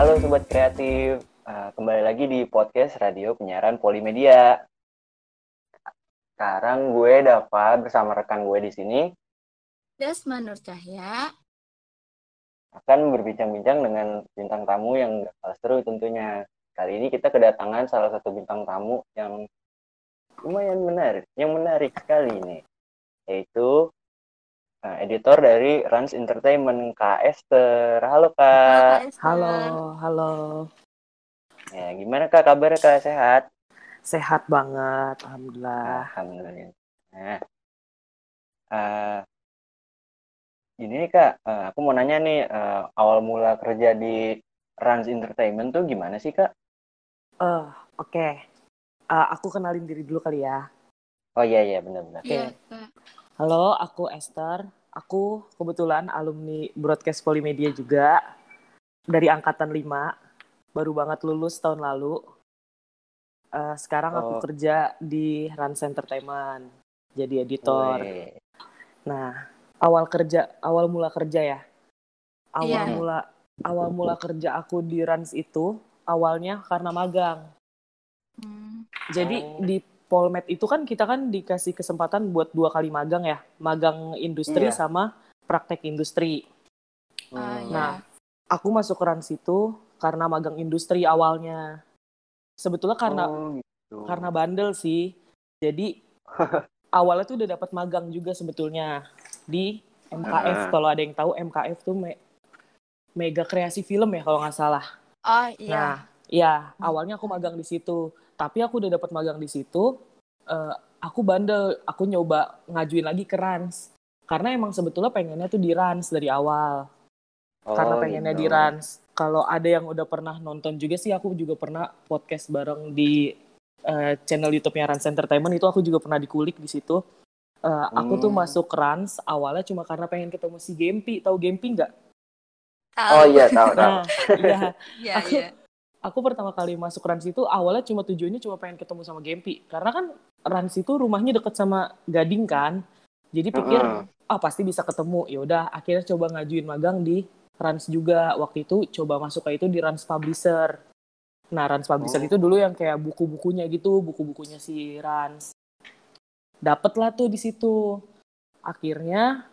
Halo Sobat Kreatif, uh, kembali lagi di podcast Radio Penyiaran Polimedia. Sekarang gue Dava bersama rekan gue di sini Dasma Nur Cahya akan berbincang-bincang dengan bintang tamu yang gak kalah seru tentunya. Kali ini kita kedatangan salah satu bintang tamu yang lumayan menarik, yang menarik sekali ini, yaitu uh, editor dari Rans Entertainment, Kak Esther. Halo Kak. Halo, halo. Ya, gimana Kak kabarnya Kak? Sehat? Sehat banget, alhamdulillah. Alhamdulillah. Nah, uh, ini nih Kak, uh, aku mau nanya nih, uh, awal mula kerja di Rans Entertainment tuh gimana sih Kak? Uh, Oke, okay. uh, aku kenalin diri dulu kali ya. Oh iya iya benar-benar. Iya, Kak. Halo, aku Esther. Aku kebetulan alumni Broadcast Polimedia juga dari angkatan 5. Baru banget lulus tahun lalu. Uh, sekarang aku Oh. kerja di Rans Entertainment jadi editor. Wih. Nah, awal kerja, awal mula kerja ya. Awal Iya. mula awal mula kerja aku di Rans itu awalnya karena magang. Hmm. Jadi Oh. di Polmed itu kan kita kan dikasih kesempatan buat dua kali magang ya, magang industri Iya. sama praktek industri. Ah, Hmm. ya. Nah, aku masuk ke Rans itu karena magang industri awalnya. Sebetulnya karena Oh, gitu. karena bandel sih. Jadi awalnya tuh udah dapat magang juga sebetulnya di MKF. Ah. Kalau ada yang tahu MKF tuh me- mega kreasi film ya kalau nggak salah. Oh iya. Nah, ya awalnya aku magang di situ. Tapi aku udah dapat magang di situ. eh, aku bandel, aku nyoba ngajuin lagi ke Rans. Karena emang sebetulnya pengennya tuh di Rans dari awal. Oh, karena pengennya gitu. di Rans. Kalau ada yang udah pernah nonton juga sih, aku juga pernah podcast bareng di eh, channel YouTube-nya Rans Entertainment itu aku juga pernah dikulik di situ. Eh, Aku tuh Hmm. masuk Rans awalnya cuma karena pengen ketemu si Gempi. Tahu Gempi nggak? Tahu. Oh iya tahu tahu. Nah, iya. Iya, aku- iya. Aku pertama kali masuk Rans itu awalnya cuma tujuannya cuma pengen ketemu sama Gempi. Karena kan Rans itu rumahnya deket sama Gading kan. Jadi pikir, Heeh. ah pasti bisa ketemu. Ya udah, akhirnya coba ngajuin magang di Rans juga. Waktu itu coba masuk ke itu di Rans Publisher. Nah, Rans Publisher Oh. itu dulu yang kayak buku-bukunya gitu, buku-bukunya si Rans. Dapet lah tuh di situ. Akhirnya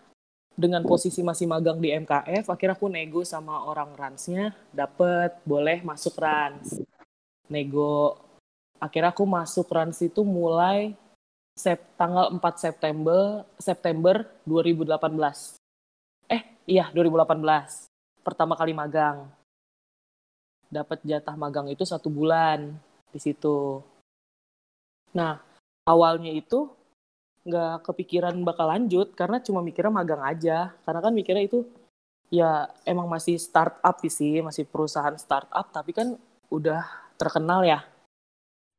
dengan posisi masih magang di MKF, akhirnya aku nego sama orang Ransnya, dapet, boleh masuk Rans. Nego. Akhirnya aku masuk Rans itu mulai sep, tanggal 4 September September 2018. Eh, iya 2018. Pertama kali magang. Dapat jatah magang itu satu bulan di situ. Nah, awalnya itu nggak kepikiran bakal lanjut karena cuma mikirnya magang aja. Karena kan mikirnya itu ya emang masih startup sih, masih perusahaan startup tapi kan udah terkenal ya.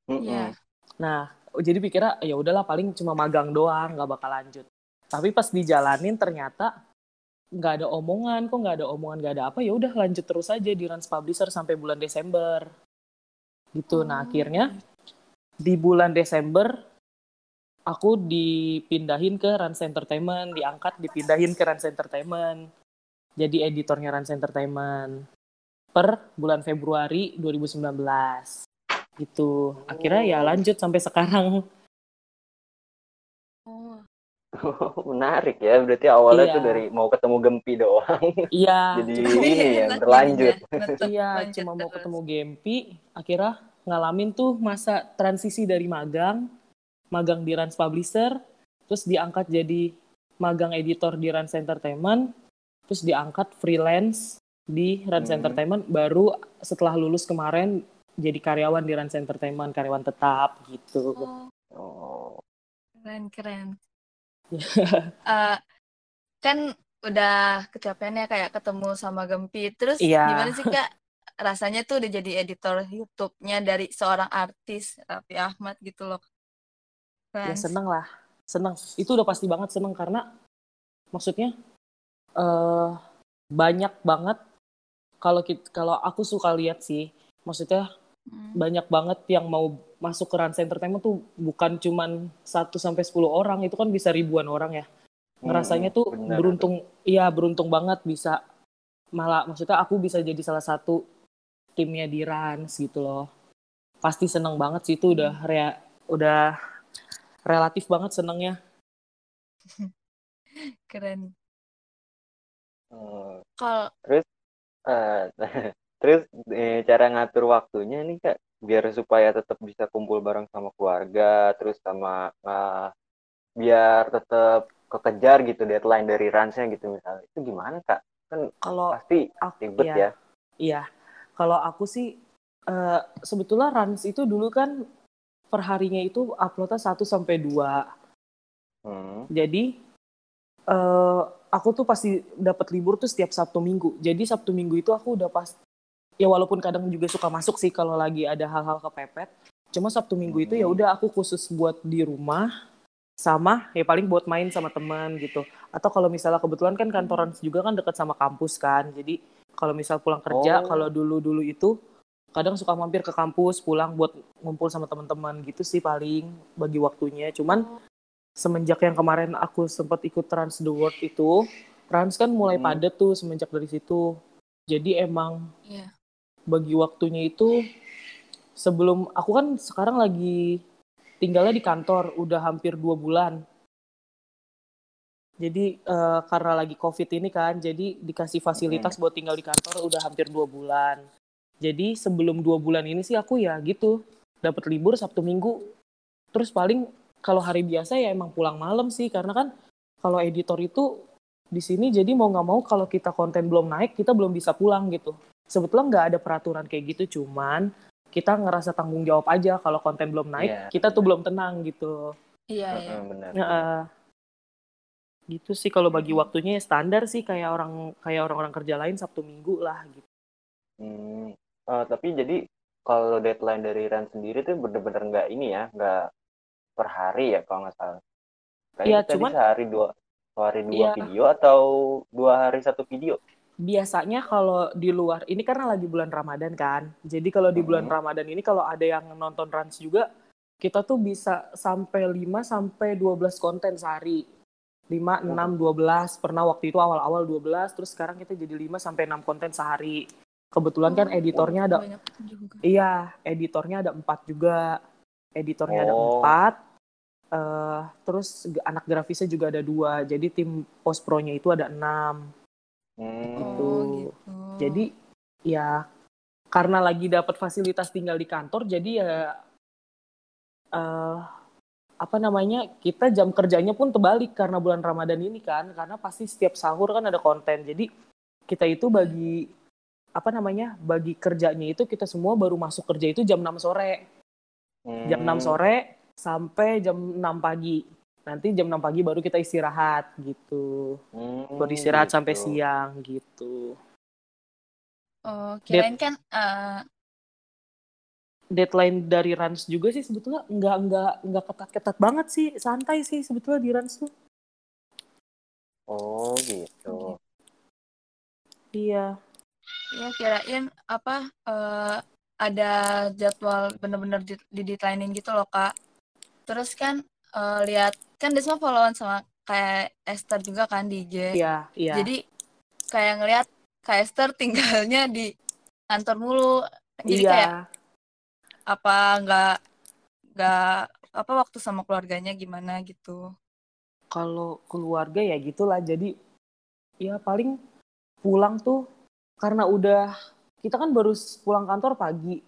Iya. Nah, jadi pikirnya ya udahlah paling cuma magang doang, nggak bakal lanjut. Tapi pas dijalanin ternyata nggak ada omongan, kok nggak ada omongan, nggak ada apa, ya udah lanjut terus aja di Rans Publisher sampai bulan Desember. Gitu. Nah, Oh. akhirnya di bulan Desember aku dipindahin ke Rans Entertainment, diangkat dipindahin ke Rans Entertainment. Jadi editornya Rans Entertainment per bulan Februari 2019 gitu akhirnya ya Oh. lanjut sampai sekarang Oh. Menarik ya, berarti awalnya Iya. tuh dari mau ketemu Gempi doang. iya Jadi cuma- ini ya, Lanjut, berlanjut. lanjut, iya cuma mau ketemu Gempi akhirnya ngalamin tuh masa transisi dari magang magang di Rans Publisher terus diangkat jadi magang editor di Rans Entertainment terus diangkat freelance di Rans Hmm. Entertainment baru setelah lulus kemarin jadi karyawan di Rans Entertainment karyawan tetap gitu Oh, keren keren. Eh, kan udah kecapean ya kayak ketemu sama Gempi. Terus Iya. gimana sih Kak? Rasanya tuh udah jadi editor YouTube-nya dari seorang artis Raffi Ahmad gitu loh. Ya seneng lah seneng itu udah pasti banget seneng karena maksudnya eh banyak banget kalau kalau aku suka lihat sih maksudnya Hmm. banyak banget yang mau masuk ke Rans Entertainment tuh bukan cuman 1 sampai 10 orang itu kan bisa ribuan orang ya. Ngerasanya tuh Hmm, beruntung iya beruntung banget bisa malah maksudnya aku bisa jadi salah satu timnya di Rans gitu loh. Pasti seneng banget sih itu udah rea, udah relatif banget senengnya. Keren. Hmm, Kalau terus eh, terus eh, cara ngatur waktunya nih kak biar supaya tetap bisa kumpul bareng sama keluarga terus sama eh, biar tetap kekejar gitu deadline dari ransnya gitu misalnya itu gimana kak kan Kalau pasti aku ribet iya, ya Iya. Kalau aku sih eh, sebetulnya Rans itu dulu kan perharinya itu uploadnya 1 sampai 2. Hmm, Jadi eh aku tuh pasti dapat libur tuh setiap Sabtu Minggu. Jadi Sabtu Minggu itu aku udah pas ya walaupun kadang juga suka masuk sih kalau lagi ada hal-hal kepepet. Cuma Sabtu Minggu itu ya Mhm. udah aku khusus buat di rumah sama ya paling buat main sama teman gitu. Atau kalau misalnya kebetulan kan kantoran juga kan dekat sama kampus kan. Jadi kalau misal pulang kerja Oh. kalau dulu-dulu itu kadang suka mampir ke kampus pulang buat ngumpul sama teman-teman gitu sih paling bagi waktunya. Cuman semenjak yang kemarin aku sempat ikut Trans the World itu, Trans kan mulai Hmm. padat tuh semenjak dari situ. Jadi emang Iya. bagi waktunya itu sebelum aku kan sekarang lagi tinggalnya di kantor udah hampir dua bulan. Jadi eh, karena lagi COVID ini kan, jadi dikasih fasilitas buat tinggal di kantor udah hampir dua bulan. Jadi sebelum dua bulan ini sih aku ya gitu dapat libur Sabtu Minggu. Terus paling kalau hari biasa ya emang pulang malam sih karena kan kalau editor itu di sini jadi mau nggak mau kalau kita konten belum naik kita belum bisa pulang gitu. Sebetulnya nggak ada peraturan kayak gitu, cuman kita ngerasa tanggung jawab aja kalau konten belum naik Iya, kita tuh belum tenang gitu. Iya, iya. Heeh, benar gitu sih kalau bagi waktunya ya standar sih kayak orang kayak orang-orang kerja lain Sabtu Minggu lah gitu. Hmm, eh, tapi jadi kalau deadline dari Ran sendiri tuh bener-bener nggak ini ya, nggak per hari ya kalau nggak salah. Kayaknya Iya, tadi cuman- sehari dua, sehari dua Iya. video atau dua hari satu video. Biasanya kalau di luar ini karena lagi bulan Ramadan kan. Jadi kalau di bulan Mhm. Ramadan ini kalau ada yang nonton Rans juga kita tuh bisa sampai 5 sampai 12 konten sehari. 5, 6, 12. Pernah waktu itu awal-awal 12 terus sekarang kita jadi 5 sampai 6 konten sehari. Kebetulan kan Oh, editornya ada Banyak juga. Iya, editornya ada empat juga. Editornya ada Oh. empat. eh terus anak grafisnya juga ada dua. Jadi tim post pro-nya itu ada enam. Hmm, Gitu. Oh, gitu. Jadi ya karena lagi dapat fasilitas tinggal di kantor, jadi ya eh apa namanya kita jam kerjanya pun terbalik karena bulan Ramadan ini kan, karena pasti setiap sahur kan ada konten. Jadi kita itu bagi apa namanya bagi kerjanya itu kita semua baru masuk kerja itu jam 6 sore jam 6 hmm, sore sampai jam 6 pagi. Nanti jam 6 pagi baru kita istirahat gitu. hmm, Baru istirahat sampai gitu. siang gitu. Oh, kirain kan eh, Deadline dari Rans juga sih sebetulnya nggak nggak nggak ketat-ketat banget sih, santai sih sebetulnya di Rans tuh. Oh gitu. Iya. Ya kirain apa eh, ada jadwal bener-bener di, di gitu loh Kak. Terus kan eh, lihat kan Desma followan sama kayak Esther juga kan di IG. Iya, iya. Jadi kayak ngelihat Kak Esther tinggalnya di kantor mulu. Jadi iya. kayak apa nggak nggak apa waktu sama keluarganya gimana gitu. Kalau keluarga ya gitulah. Jadi ya paling pulang tuh karena udah kita kan baru pulang kantor pagi.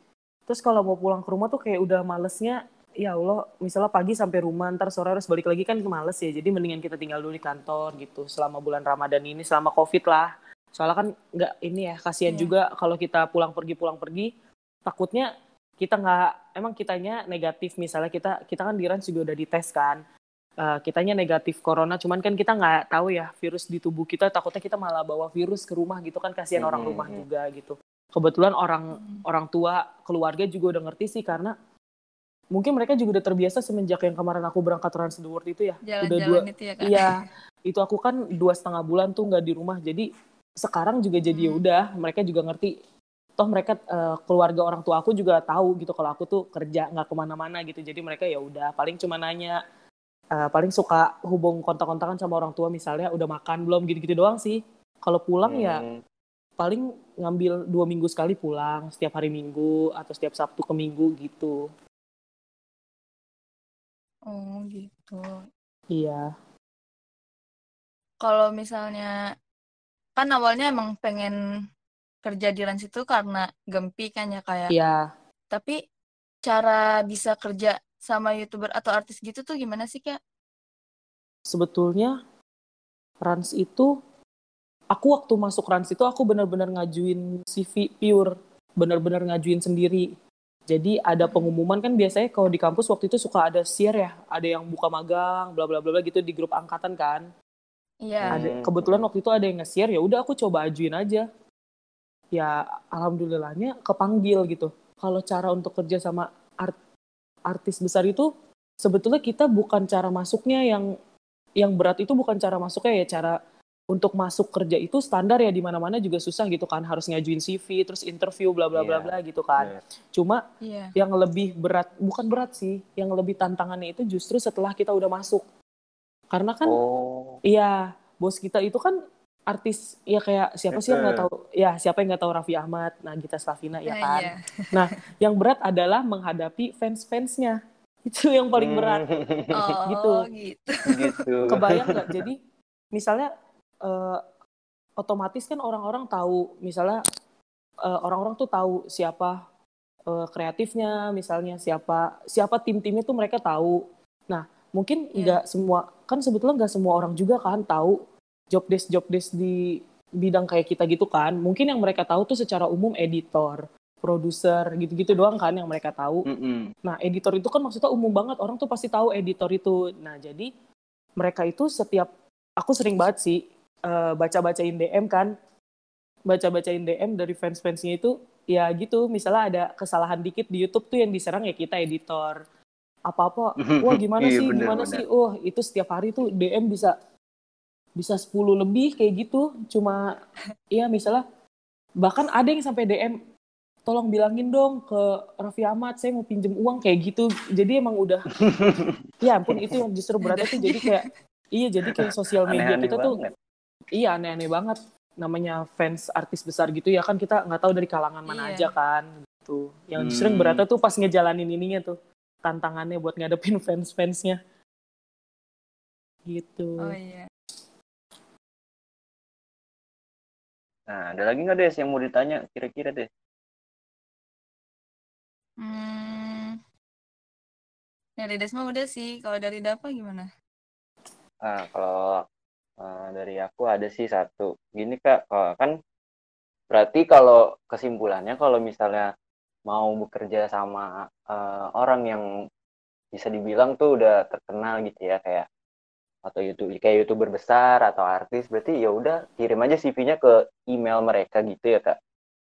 Terus kalau mau pulang ke rumah tuh kayak udah malesnya ya Allah, misalnya pagi sampai rumah, ntar sore harus balik lagi kan males ya. Jadi mendingan kita tinggal dulu di kantor gitu selama bulan Ramadan ini, selama Covid lah. Soalnya kan nggak ini ya, kasihan Iya. juga kalau kita pulang pergi pulang pergi, takutnya kita nggak, emang kitanya negatif misalnya kita kita kan di Rans juga udah dites kan. Eh, kitanya negatif corona, cuman kan kita nggak tahu ya virus di tubuh kita, takutnya kita malah bawa virus ke rumah gitu kan kasihan orang Mhm, rumah juga gitu. Kebetulan orang Hmm. orang tua keluarga juga udah ngerti sih karena mungkin mereka juga udah terbiasa semenjak yang kemarin aku berangkat Trans the World itu ya udah dua Jalan-jalan itu ya Kak. iya itu aku kan dua setengah bulan tuh nggak di rumah jadi sekarang juga jadi ya Hmm. udah mereka juga ngerti toh mereka eh, keluarga orang tua aku juga tahu gitu kalau aku tuh kerja nggak ke mana-mana gitu jadi mereka ya udah paling cuma nanya eh, paling suka hubung kontak-kontakan sama orang tua misalnya udah makan belum gitu-gitu doang sih. Kalau pulang ya Hmm, paling ngambil dua minggu sekali pulang setiap hari minggu atau setiap sabtu ke minggu gitu. Oh gitu. iya. Kalau misalnya kan awalnya emang pengen kerja di Rans itu karena Gempi kan ya kayak. iya. Tapi cara bisa kerja sama YouTuber atau artis gitu tuh gimana sih Kak? sebetulnya Rans itu aku waktu masuk Rans itu aku benar-benar ngajuin CV pure benar-benar ngajuin sendiri jadi ada pengumuman kan biasanya kalau di kampus waktu itu suka ada share ya ada yang buka magang bla bla bla bla gitu di grup angkatan kan Iya. ada Hmm. kebetulan waktu itu ada yang nge-share ya udah aku coba ajuin aja ya alhamdulillahnya kepanggil gitu kalau cara untuk kerja sama artis besar itu sebetulnya kita bukan cara masuknya yang yang berat itu bukan cara masuknya ya cara untuk masuk kerja itu standar ya di mana-mana juga susah gitu kan harus ngajuin CV terus interview bla bla bla Iya. bla gitu kan Iya. cuma Iya. yang lebih berat bukan berat sih yang lebih tantangannya itu justru setelah kita udah masuk karena kan Oh, Iya, bos kita itu kan artis ya kayak siapa sih yang nggak tahu ya siapa yang nggak tahu Raffi Ahmad nah Gita Slavina ya Nah, kan iya. yang berat adalah menghadapi fans-fansnya itu yang paling berat Oh, Gitu. gitu. gitu. kebayang nggak jadi misalnya eh, otomatis kan orang-orang tahu misalnya eh, orang-orang tuh tahu siapa eh, kreatifnya misalnya siapa siapa tim-timnya tuh mereka tahu nah mungkin Iya. nggak semua kan sebetulnya nggak semua orang juga kan tahu job desk job desk di bidang kayak kita gitu kan mungkin yang mereka tahu tuh secara umum editor produser gitu-gitu doang kan yang mereka tahu Mm-mm. Nah, editor itu kan maksudnya umum banget. Orang tuh pasti tahu editor itu. Nah, jadi mereka itu setiap aku sering banget sih eh, baca-bacain DM kan. Baca-bacain DM dari fans-fansnya itu ya gitu. Misalnya ada kesalahan dikit di YouTube tuh yang diserang ya kita editor. Apa-apa, wah gimana Iya, sih, bener, gimana bener. sih? Oh, itu setiap hari tuh DM bisa bisa 10 lebih kayak gitu. Cuma ya misalnya bahkan ada yang sampai DM tolong bilangin dong ke Raffi Ahmad saya mau pinjem uang kayak gitu jadi emang udah ya ampun itu yang justru beratnya tuh jadi kayak iya jadi kayak sosial media Aneh-aneh kita tuh banget. iya aneh-aneh banget namanya fans artis besar gitu ya kan kita nggak tahu dari kalangan mana Iya. aja kan gitu yang justru yang Hmm. beratnya tuh pas ngejalanin ininya tuh tantangannya buat ngadepin fans-fansnya gitu Oh iya. Nah, ada lagi nggak Des yang mau ditanya kira-kira Des? Hmm. Dari Desma udah sih. Kalau dari Dapa gimana? Ah, kalau eh, dari aku ada sih satu. Gini Kak, kalau kan berarti kalau kesimpulannya kalau misalnya mau bekerja sama eh, orang yang bisa dibilang tuh udah terkenal gitu ya kayak atau YouTube kayak youtuber besar atau artis berarti ya udah kirim aja CV-nya ke email mereka gitu ya kak.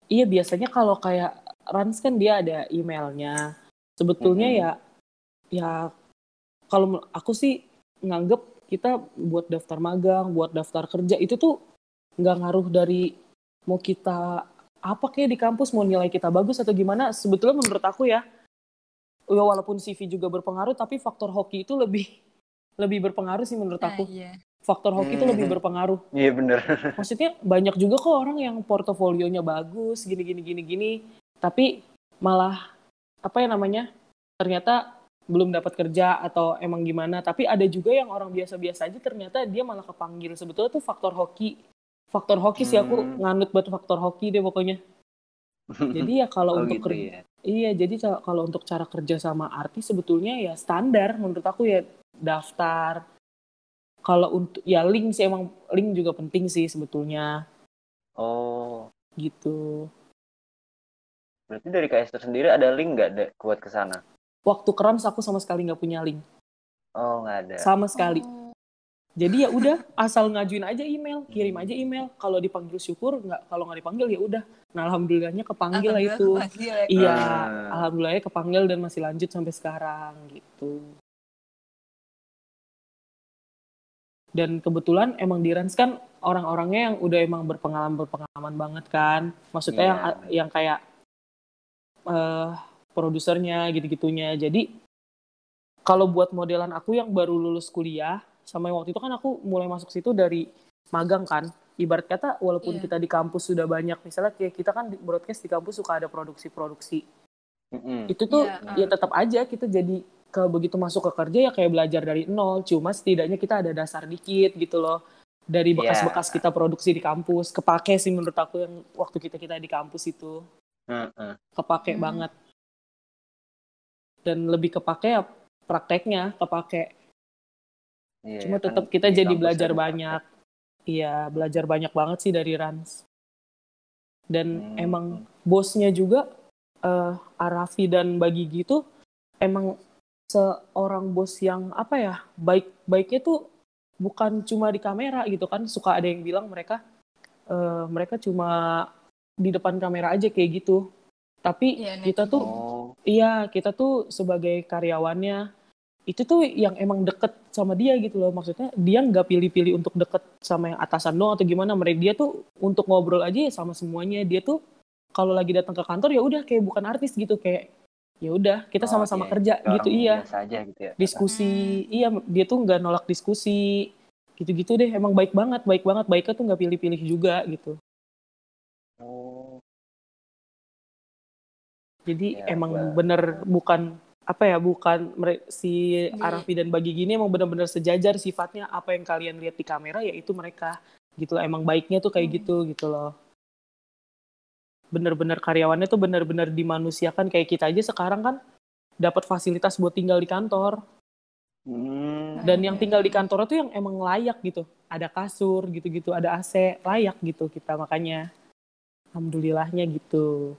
Iya biasanya kalau kayak Rans kan dia ada emailnya. Sebetulnya Mm-mm. ya ya kalau aku sih nganggep kita buat daftar magang, buat daftar kerja itu tuh nggak ngaruh dari mau kita apa kayak di kampus mau nilai kita bagus atau gimana. Sebetulnya menurut aku ya, ya walaupun CV juga berpengaruh tapi faktor hoki itu lebih lebih berpengaruh sih menurut Nah, aku. iya. Faktor hoki itu Hmm. lebih berpengaruh Iya bener. maksudnya banyak juga kok orang yang portofolionya bagus gini gini gini gini tapi malah apa ya namanya ternyata belum dapat kerja atau emang gimana tapi ada juga yang orang biasa-biasa aja ternyata dia malah kepanggil sebetulnya tuh faktor hoki faktor hoki sih aku Hmm. nganut buat faktor hoki deh pokoknya jadi ya kalau Oh untuk gitu kerja ya. iya jadi kalau untuk cara kerja sama artis sebetulnya ya standar menurut aku ya daftar kalau untuk ya link sih emang link juga penting sih sebetulnya Oh, gitu. berarti dari Esther sendiri ada link nggak Dek, buat ke sana? Waktu kerans aku sama sekali nggak punya link, Oh, nggak ada. sama sekali. Oh, Jadi ya udah, asal ngajuin aja email, kirim aja email. Kalau dipanggil syukur, nggak kalau nggak dipanggil ya udah. Nah alhamdulillahnya kepanggil lah itu. kepanggil ya. Iya, Ah. alhamdulillahnya kepanggil dan masih lanjut sampai sekarang gitu. Dan kebetulan emang di Rans kan orang-orangnya yang udah emang berpengalaman berpengalaman banget kan. Maksudnya Iya. yang yang kayak eh produsernya gitu-gitunya. Jadi kalau buat modelan aku yang baru lulus kuliah sama yang waktu itu kan aku mulai masuk situ dari magang kan. ibarat kata walaupun Iya. kita di kampus sudah banyak misalnya kayak kita kan di broadcast di kampus suka ada produksi-produksi Mm-mm. itu tuh Iya, ya tetap aja kita jadi ke begitu masuk ke kerja ya kayak belajar dari nol. Cuma setidaknya kita ada dasar dikit gitu loh. Dari Iya. bekas-bekas kita produksi di kampus. Kepake sih menurut aku yang waktu kita kita di kampus itu. Heeh. kepake Hmm. banget. Dan lebih kepake ya prakteknya kepake. Iya, cuma kan tetap kita di jadi kampus belajar banyak. Iya belajar banyak banget sih dari Rans. Dan Hmm. emang bosnya juga eh Arafi dan Bagi gitu emang seorang bos yang apa ya baik baiknya tuh bukan cuma di kamera gitu kan suka ada yang bilang mereka eh, mereka cuma di depan kamera aja kayak gitu tapi Iya, kita tuh Oh, Iya, kita tuh sebagai karyawannya itu tuh yang emang deket sama dia gitu loh. Maksudnya dia nggak pilih-pilih untuk deket sama yang atasan doang atau gimana. Mereka dia tuh untuk ngobrol aja ya sama semuanya. Dia tuh kalau lagi datang ke kantor ya udah kayak bukan artis gitu kayak ya udah kita oh, sama-sama iya. kerja gitu orang iya. Biasa aja gitu ya. Diskusi iya dia tuh nggak nolak diskusi gitu-gitu deh. Emang baik banget, baik banget. Baiknya tuh nggak pilih-pilih juga gitu. Oh, Jadi Ya, emang Mbak. bener bukan apa ya bukan si Di- Arafi dan Bagi gini emang bener-bener sejajar sifatnya apa yang kalian lihat di kamera ya itu mereka gitu emang baiknya tuh kayak Hmm. gitu gitu loh bener-bener karyawannya tuh bener-bener dimanusiakan kayak kita aja sekarang kan dapat fasilitas buat tinggal di kantor. Hmm. dan yang tinggal di kantor tuh yang emang layak gitu. Ada kasur gitu-gitu ada AC layak gitu kita makanya alhamdulillahnya gitu.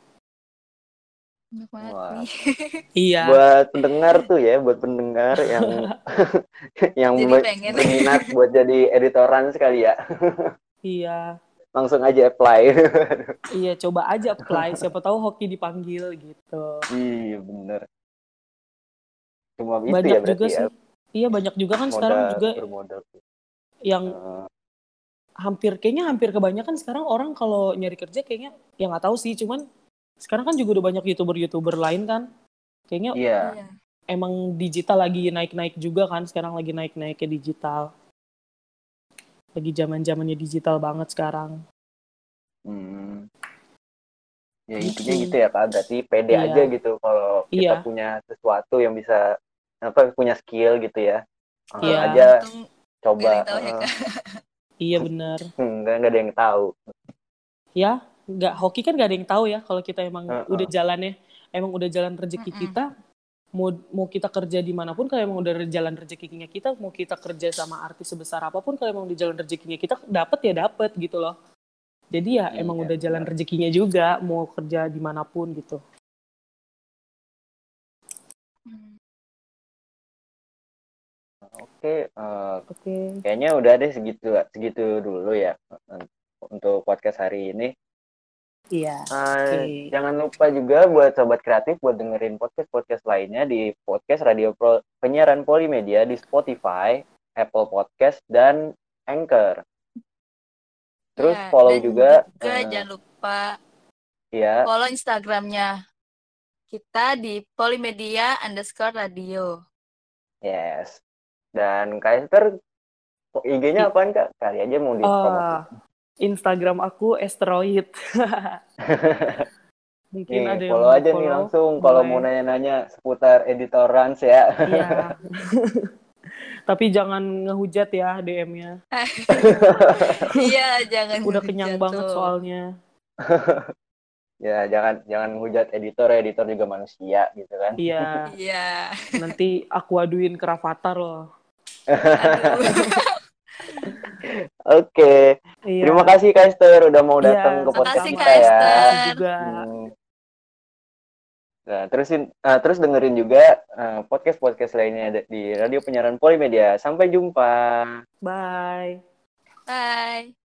Wah. iya. Buat pendengar tuh ya, buat pendengar yang yang Jadi be- pengen. berminat buat jadi editoran sekali ya, iya langsung aja apply. Iya, coba aja apply. Siapa tahu hoki dipanggil gitu. iya bener. Cuma itu banyak ya juga berarti ya. sih. Iya, banyak juga kan sekarang modal- juga bermodal. yang Eh, hampir kayaknya hampir kebanyakan sekarang orang kalau nyari kerja kayaknya ya nggak tahu sih, cuman sekarang kan juga udah banyak youtuber-youtuber lain kan. Kayaknya Iya. Iya. emang digital lagi naik-naik juga kan. Sekarang lagi naik-naiknya digital. Lagi zaman-zamannya digital banget sekarang. Hmm. Ya Gitu. intinya gitu ya kak, berarti pede Iya. aja gitu kalau kita Iya. punya sesuatu yang bisa apa punya skill gitu ya. Langsung Iya. aja Untung coba. nggak tahu ya, eh. Iya bener. enggak enggak ada yang tahu. Ya, nggak hoki kan nggak ada yang tahu ya kalau kita emang Heeh. udah jalannya emang udah jalan rezeki Mm-mm. kita mau mau kita kerja di mana pun kalau emang udah jalan rezekinya kita mau kita kerja sama artis sebesar apa pun kalau emang di jalan rezekinya kita dapat ya dapat gitu loh jadi ya Iya, emang udah jalan benar. rezekinya juga mau kerja di mana pun gitu Hmm. Oke, eh, oke kayaknya udah deh segitu segitu dulu ya eh, untuk podcast hari ini. Iya Eh, Oke. Jangan lupa juga buat sobat kreatif buat dengerin podcast podcast lainnya di podcast radio Pro- penyiaran Polimedia di Spotify, Apple Podcast dan Anchor. Terus Ya, follow dan juga, juga eh, jangan lupa ya follow Instagramnya kita di Polimedia underscore radio. yes. Dan Kak Esther IG-nya apaan Kak? Kali aja mau di Ah, Instagram aku asteroid mungkin Nih, ada yang follow aja nih follow. langsung kalau mau nanya-nanya seputar editorans ya. Iya. Tapi jangan ngehujat ya DM-nya. Iya, jangan Udah kenyang ngehujat banget tuh. soalnya. ya jangan jangan hujat editor, editor juga manusia gitu kan. Iya. Iya. Nanti aku aduin ke Rafathar loh. Oke, Iya. terima kasih Kak Esther udah mau datang Iya, ke podcast makasih, kita ya. Juga. Hmm. Nah, terusin eh, terus dengerin juga podcast podcast lainnya di Radio Penyiaran Polimedia. Sampai jumpa. Bye. Bye.